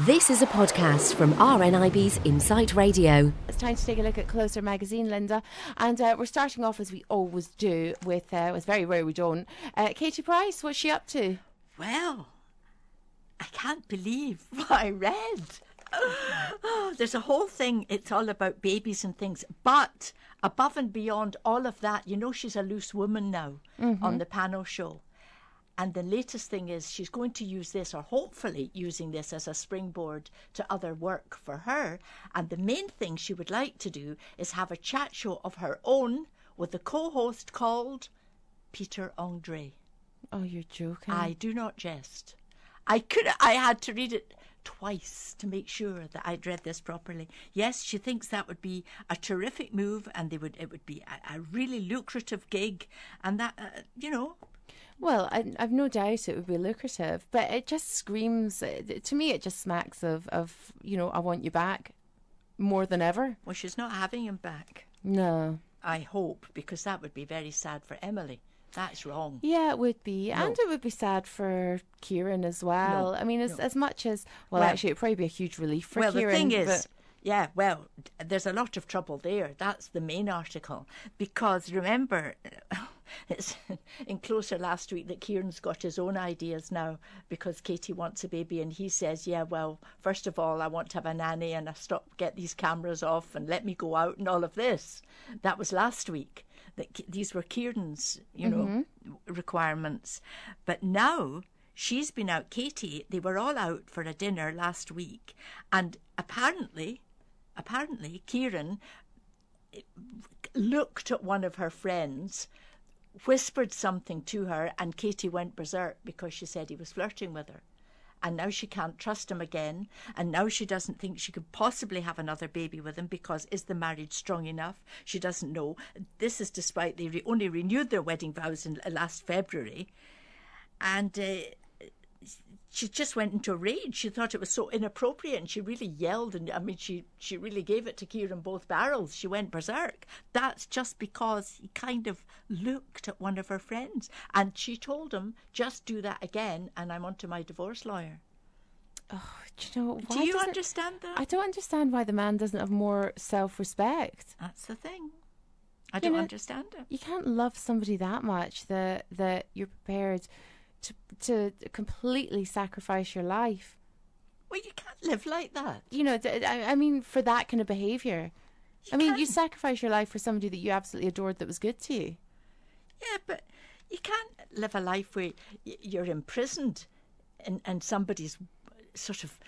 This is a podcast from RNIB's Insight Radio. It's time to take a look at Closer magazine, Linda, and uh, we're starting off as we always do with. Uh, it's very rare we don't. Uh, Katie Price, what's she up to? Well, I can't believe what I read. Oh, there's a whole thing. It's all about babies and things, but above and beyond all of that, you know, she's a loose woman now on the panel show. And the latest thing is she's going to use this, or hopefully using this as a springboard to other work for her. And the main thing she would like to do is have a chat show of her own with a co host called Peter Andre. Oh, you're joking. I do not jest. I could I had to read it twice to make sure that I'd read this properly. Yes, she thinks that would be a terrific move and they would it would be a, a really lucrative gig and that uh, you know Well, I, I've no doubt it would be lucrative, but it just screams uh, to me. It just smacks of of you know I want you back more than ever. well she's not having him back. No. I hope because that would be very sad for Emily. That's wrong. Yeah, it would be, No. and it would be sad for Kieran as well. No, I mean, as no. as much as well, Well- actually, it'd probably be a huge relief for well, Kieran. the thing is, yeah, well, there's a lot of trouble there. That's the main article. Because remember, it's in Closer last week that Kieran's got his own ideas now because Katie wants a baby and he says, yeah, well, first of all, I want to have a nanny and I stop, get these cameras off and let me go out and all of this. That was last week. That these were Kieran's, you know, mm-hmm. requirements. But now she's been out, Katie, they were all out for a dinner last week. And apparently, apparently, Kieran eh, looked at one of her friends, whispered something to her, and Katie went berserk because she said he was flirting with her. And now she can't trust him again. And now she doesn't think she could possibly have another baby with him because is the marriage strong enough? She doesn't know. This is despite they re- only renewed their wedding vows in last February. And uh, she just went into a rage. She thought it was so inappropriate, and she really yelled. And I mean, she she really gave it to Kieran both barrels. She went berserk. That's just because he kind of looked at one of her friends, and she told him, "Just do that again, and I'm on to my divorce lawyer." Oh, do you know? do you understand that? I don't understand why the man doesn't have more self-respect. That's the thing. I You don't know- understand it. You can't love somebody that much that that you're prepared to to completely sacrifice your life. Well, you can't live like that. You know, I, I mean, for that kind of behavior. I mean, you can't. sacrifice your life for somebody that you absolutely adored that was good to you. Yeah, but you can't live a life where you're imprisoned and, and somebody's sort of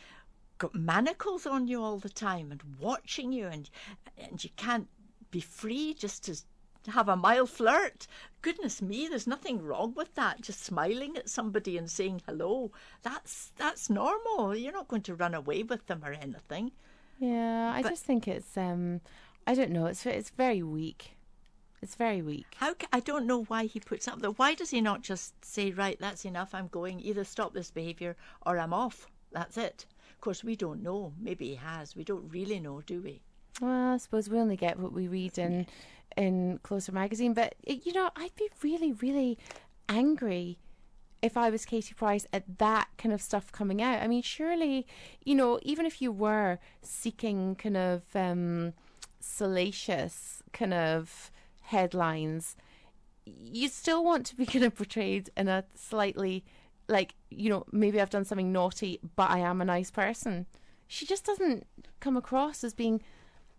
got manacles on you all the time and watching you, and and you can't be free just to have a mild flirt. Goodness me, there's nothing wrong with that. Just smiling at somebody and saying hello. That's that's normal. You're not going to run away with them or anything. Yeah, I But- just think it's um, I don't know. It's it's very weak. It's very weak. How ca I don't know why he puts up though. Why does he not just say, right, that's enough, I'm going, either stop this behaviour or I'm off. That's it. Of course, we don't know. Maybe he has. We don't really know, do we? Well, I suppose we only get what we read in in Closer magazine, but you know, I'd be really, really angry if I was Katie Price at that kind of stuff coming out. I mean, surely, you know, even if you were seeking kind of um, salacious kind of headlines, you still want to be kind of portrayed in a slightly like, you know, maybe I've done something naughty, but I am a nice person. She just doesn't come across as being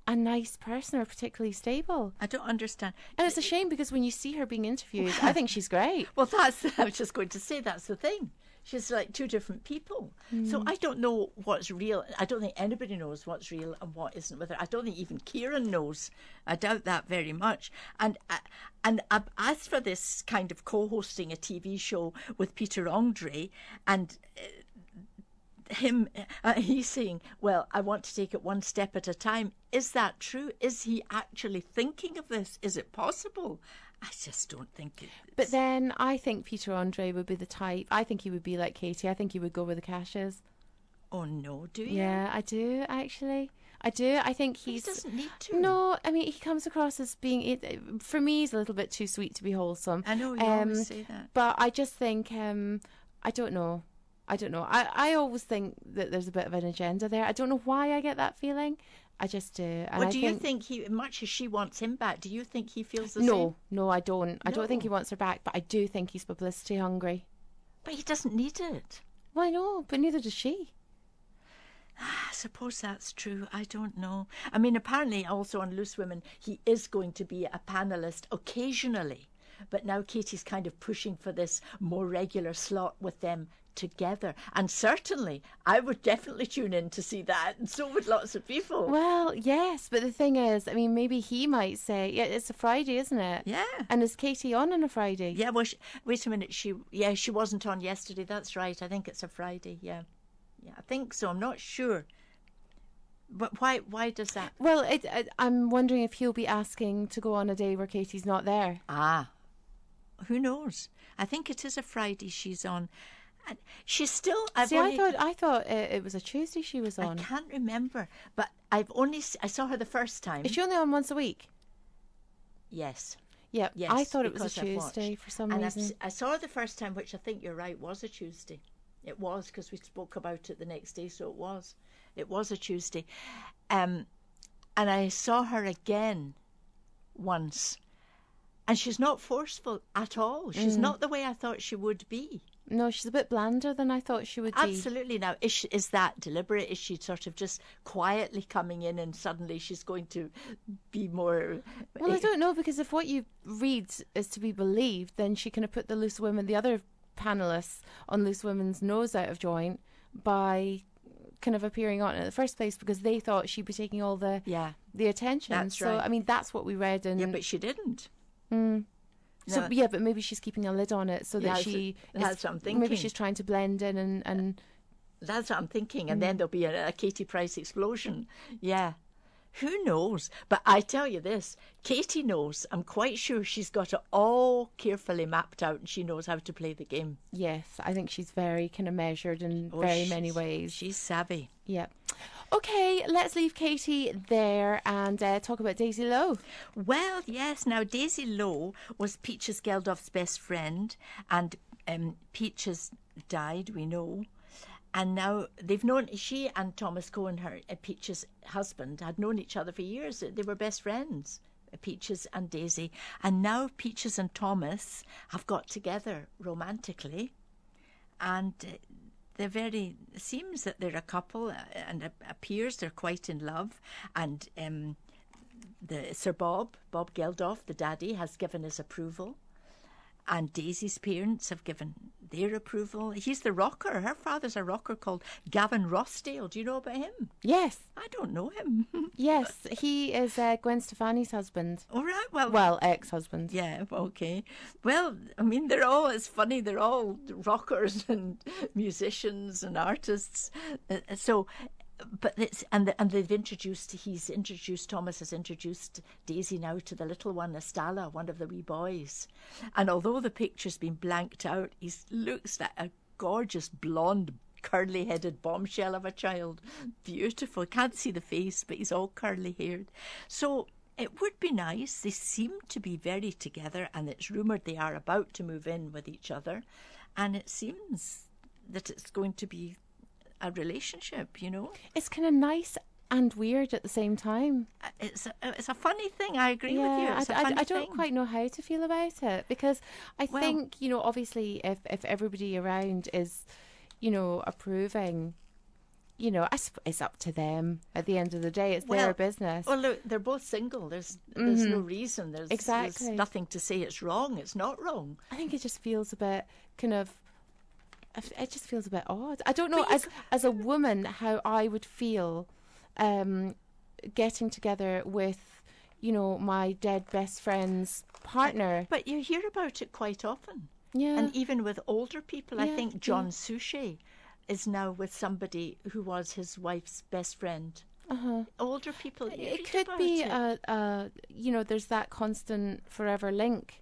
a nice person or particularly stable. I don't understand. And it's a shame because when you see her being interviewed, I think she's great. Well, that's, I was just going to say that's the thing. She's like two different people. So I don't know what's real. I don't think anybody knows what's real and what isn't with her. I don't think even Kieran knows. I doubt that very much. And uh, and uh, as for this kind of co-hosting a TV show with Peter Andre and uh, him uh, he's saying well i want to take it one step at a time is that true is he actually thinking of this is it possible i just don't think it But then I think Peter Andre would be the type. I think he would be like Katie. I think he would go where the cash is. oh no do you Yeah, I do actually. I do. I think he he's. doesn't need to No, I mean he comes across as being. It, for me, he's a little bit too sweet to be wholesome. i know you Um, always say that But I just think um, I don't know. I don't know. I, I always think that there's a bit of an agenda there. I don't know why I get that feeling. I just do. And Well, do think, you think he, much as she wants him back, do you think he feels the No, same? no, no, I don't. I don't think he wants her back, but I do think he's publicity hungry. But he doesn't need it. Well, I know, but neither does she. Ah, I suppose that's true. I don't know. I mean, apparently, also on Loose Women, he is going to be a panelist occasionally. But now Katie's kind of pushing for this more regular slot with them together. And certainly, I would definitely tune in to see that, and so would lots of people. Well, yes, but the thing is, I mean, maybe he might say, yeah, it's a Friday, isn't it? Yeah. And is Katie on on a Friday? Yeah, well, she, wait a minute. She, yeah, she wasn't on yesterday. That's right. I think it's a Friday. Yeah, yeah, I think so. I'm not sure. But why? Why does that? Well, it, I, I'm wondering if he'll be asking to go on a day where Katie's not there. Ah, who knows? I think it is a Friday she's on. And she's still. I've See, only, I thought I thought it, it was a Tuesday she was on. I can't remember, but I've only. I saw her the first time. Is she only on once a week? yes. Yeah, Yes, I thought it was a I've. Tuesday for some reason. I've reason. s- I saw her the first time, which I think you're right was a Tuesday. It was because we spoke about it the next day, so it was. It was a Tuesday, um, and I saw her again once, and she's not forceful at all. She's Mm. not the way I thought she would be. No, she's a bit blander than I thought she would be. Absolutely. Now, is she, is that deliberate? Is she sort of just quietly coming in, and suddenly she's going to be more? Well, I eh, don't know because if what you read is to be believed, then she kind of put the loose women, the other panelists on loose women's nose out of joint by kind of appearing on it in the first place because they thought she'd be taking all the Yeah. the attention. That's so right. I mean, that's what we read in. Yeah, but she didn't. Mm. So no. yeah, but maybe she's keeping a lid on it so Yeah, that so she. that's is- what I'm Maybe she's trying to blend in and and That's what I'm thinking. And Mm. then there'll be a, a Katie Price explosion. Yeah. Who knows? But I tell you this Katie knows. I'm quite sure she's got it all carefully mapped out and she knows how to play the game. yes, I think she's very kind of measured in Oh, very many ways. She's savvy. Yep. Okay, let's leave Katie there and uh, talk about Daisy Lowe. Well, yes. Now, Daisy Lowe was Peaches Geldof's best friend, and um, Peaches died, we know. And now they've known, she and Thomas Cohen, her uh, Peaches' husband, had known each other for years. They were best friends, uh, Peaches and Daisy. And now Peaches and Thomas have got together romantically. And uh, they're very, it seems that they're a couple, and it appears they're quite in love. And um, the Sir Bob, Bob Geldof, the daddy, has given his approval, and Daisy's parents have given their approval. He's the rocker. Her father's a rocker called Gavin Rossdale. Do you know about him? Yes, I don't know him. yes, he is uh, Gwen Stefani's husband. All right. Well, Well, ex-husband. yeah. Okay. Well, I mean, they're all. It's funny. They're all rockers and musicians and artists. Uh, so. But it's and and they've introduced he's introduced Thomas has introduced Daisy now to the little one Astala, one of the wee boys, and although the picture's been blanked out, he looks like a gorgeous blonde curly headed bombshell of a child. Beautiful. Can't see the face, but he's all curly haired. So it would be nice. They seem to be very together, and it's rumoured they are about to move in with each other. And it seems that it's going to be a relationship, you know? It's kind of nice and weird at the same time. Uh, It's a, it's a funny thing. I agree with you. Yeah, It's a I, I, I don't thing. quite know how to feel about it because I Well- think you know, obviously, if if everybody around is, you know, approving. You know, it's up to them. At the end of the day, it's their business. Well, look, they're both single. There's there's no reason. There's, Mm-hmm. Exactly. there's nothing to say it's wrong. It's not wrong. I think it just feels a bit kind of. It just feels a bit odd. I don't know But you as as a woman how I would feel, um, getting together with, you know, my dead best friend's partner. But you hear about it quite often. Yeah. And even with older people, I think John Suchet is now with somebody who was his wife's best friend. Uh-huh. Older people, It could be it. a, a, you know, there's that constant forever link.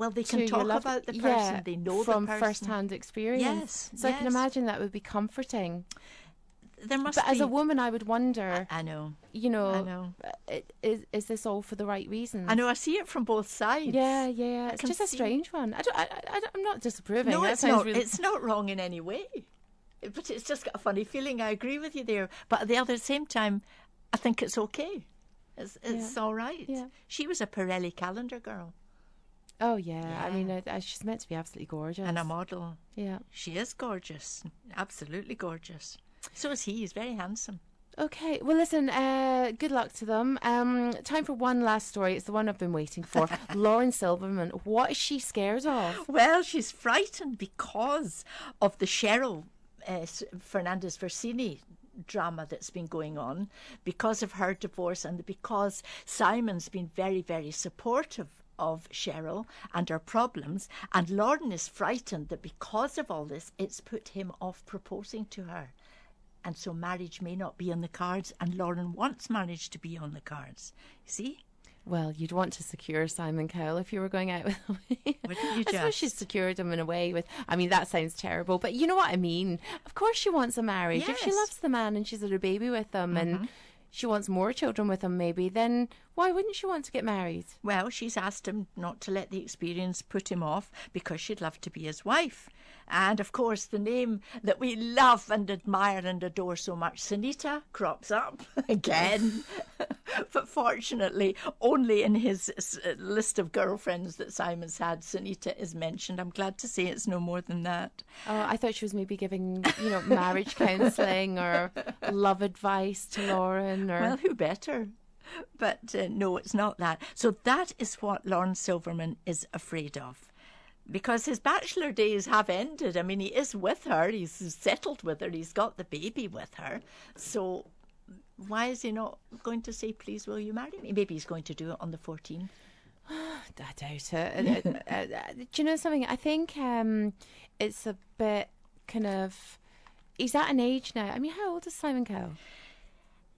Well, they can talk love- about the person. yeah, they know from the person. first-hand experience. Yes, so I can imagine that would be comforting. there must be But be. as a woman, I would wonder, I know. you know, I know. uh, is is this all for the right reasons? I know. I see it from both sides. Yeah, yeah. It's just a strange one. I don't, I, I, I'm not disapproving. No, That it's not. really- It's not wrong in any way. But it's just got a funny feeling. I agree with you there. But at the other same time, I think it's okay. It's, it's all right. Yeah. She was a Pirelli calendar girl Oh yeah. I mean, uh, uh, she's meant to be absolutely gorgeous. and a model. Yeah. She is gorgeous. Absolutely gorgeous. So is he. He's very handsome. Okay. Well, listen. Uh, good luck to them. Um, time for one last story. It's the one I've been waiting for. Lauren Silverman. What is she scared of? Well, she's frightened because of the Cheryl uh, Fernandez Versini drama that's been going on, because of her divorce, and because Simon's been very, very supportive of Cheryl and her problems. And Lauren is frightened that because of all this, it's put him off proposing to her. And so marriage may not be on the cards, and Lauren wants marriage to be on the cards. See? Well, you'd want to secure Simon Cowell if you were going out with him. Wouldn't you I suppose she's secured him in a way with. I mean, that sounds terrible, but you know what I mean. Of course, she wants a marriage. If she loves the man and she's had a baby with him, and mm-hmm. she wants more children with him, maybe then why wouldn't she want to get married? Well, she's asked him not to let the experience put him off because she'd love to be his wife. And of course, the name that we love and admire and adore so much, Sinitta, crops up again. but fortunately, only in his list of girlfriends that Simon's had, Sinitta is mentioned. I'm glad to say it's no more than that. Oh, I thought she was maybe giving, you know, marriage counselling or love advice to Lauren or. Well, who better? But uh, no, it's not that. So that is what Lauren Silverman is afraid of. Because his bachelor days have ended. I mean, he is with her, he's settled with her, he's got the baby with her. So why is he not going to say, please, will you marry me? Maybe he's going to do it on the 14th. I doubt it. Uh, uh, uh, do you know something? I think um, it's a bit kind of. He's at an age now. I mean, how old is Simon Cowell?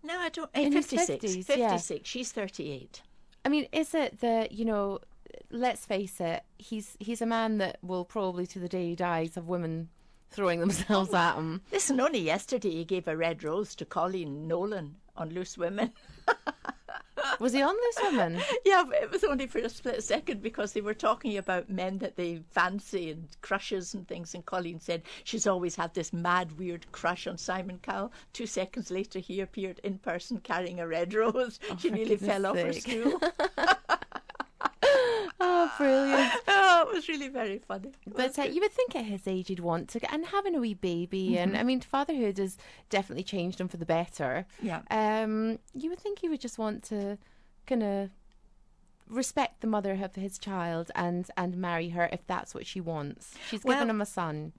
No, I don't. In eh, his 56. 50s, yeah. 56. She's 38. I mean, is it that you know? Let's face it. He's he's a man that will probably, to the day he dies, have women throwing themselves at him. Listen, only yesterday he gave a red rose to Coleen Nolan on Loose Women. Was he on this woman? Yeah, but it was only for a split second because they were talking about men that they fancy and crushes and things. And Coleen said she's always had this mad, weird crush on Simon Cowell. Two seconds later, he appeared in person carrying a red rose. she nearly fell off her stool. Oh, brilliant! oh, it was really very funny. It But uh, you would think at his age he'd want to get and having a wee baby, and I mean, fatherhood has definitely changed him for the better. Yeah. Um, you would think he would just want to of respect the mother of his child and and marry her if that's what she wants. She's given him a son.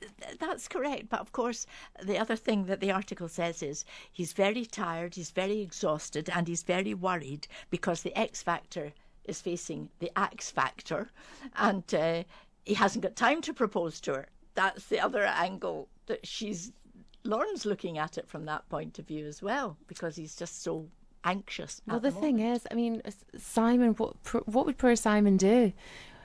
Th- That's correct. But of course, the other thing that the article says is he's very tired, he's very exhausted, and he's very worried because the X Factor is facing the Axe Factor and uh, he hasn't got time to propose to her. That's the other angle that she's. Lauren's looking at it from that point of view as well because he's just so anxious. Well, the the thing is, I mean, Simon, what what would poor Simon do?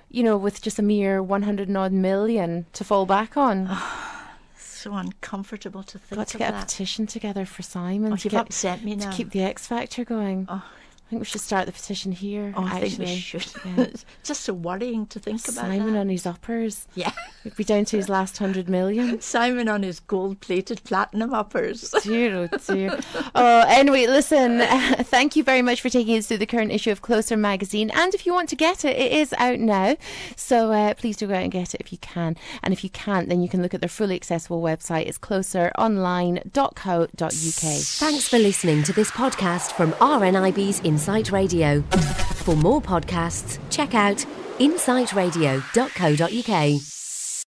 You know, with just a mere one hundred and odd million to fall back on. so uncomfortable to think Got to get a petition together for Simon Oh, to you've get upset me to keep the X Factor going. Oh. I think we should start the petition here. Oh, I actually. think we should. Yeah. it's just so worrying to think about Simon on his uppers. Yeah. We'd be down to his last hundred million. Simon on his gold plated platinum uppers. dear, oh dear. Oh, anyway, listen, thank you very much for taking us through the current issue of Closer magazine. And if you want to get it, it is out now. So uh, please do go out and get it if you can. And if you can't, then you can look at their fully accessible website. It's closeronline.co.uk. Thanks for listening to this podcast from RNIB's Insight Radio. For more podcasts, check out insightradio.co.uk.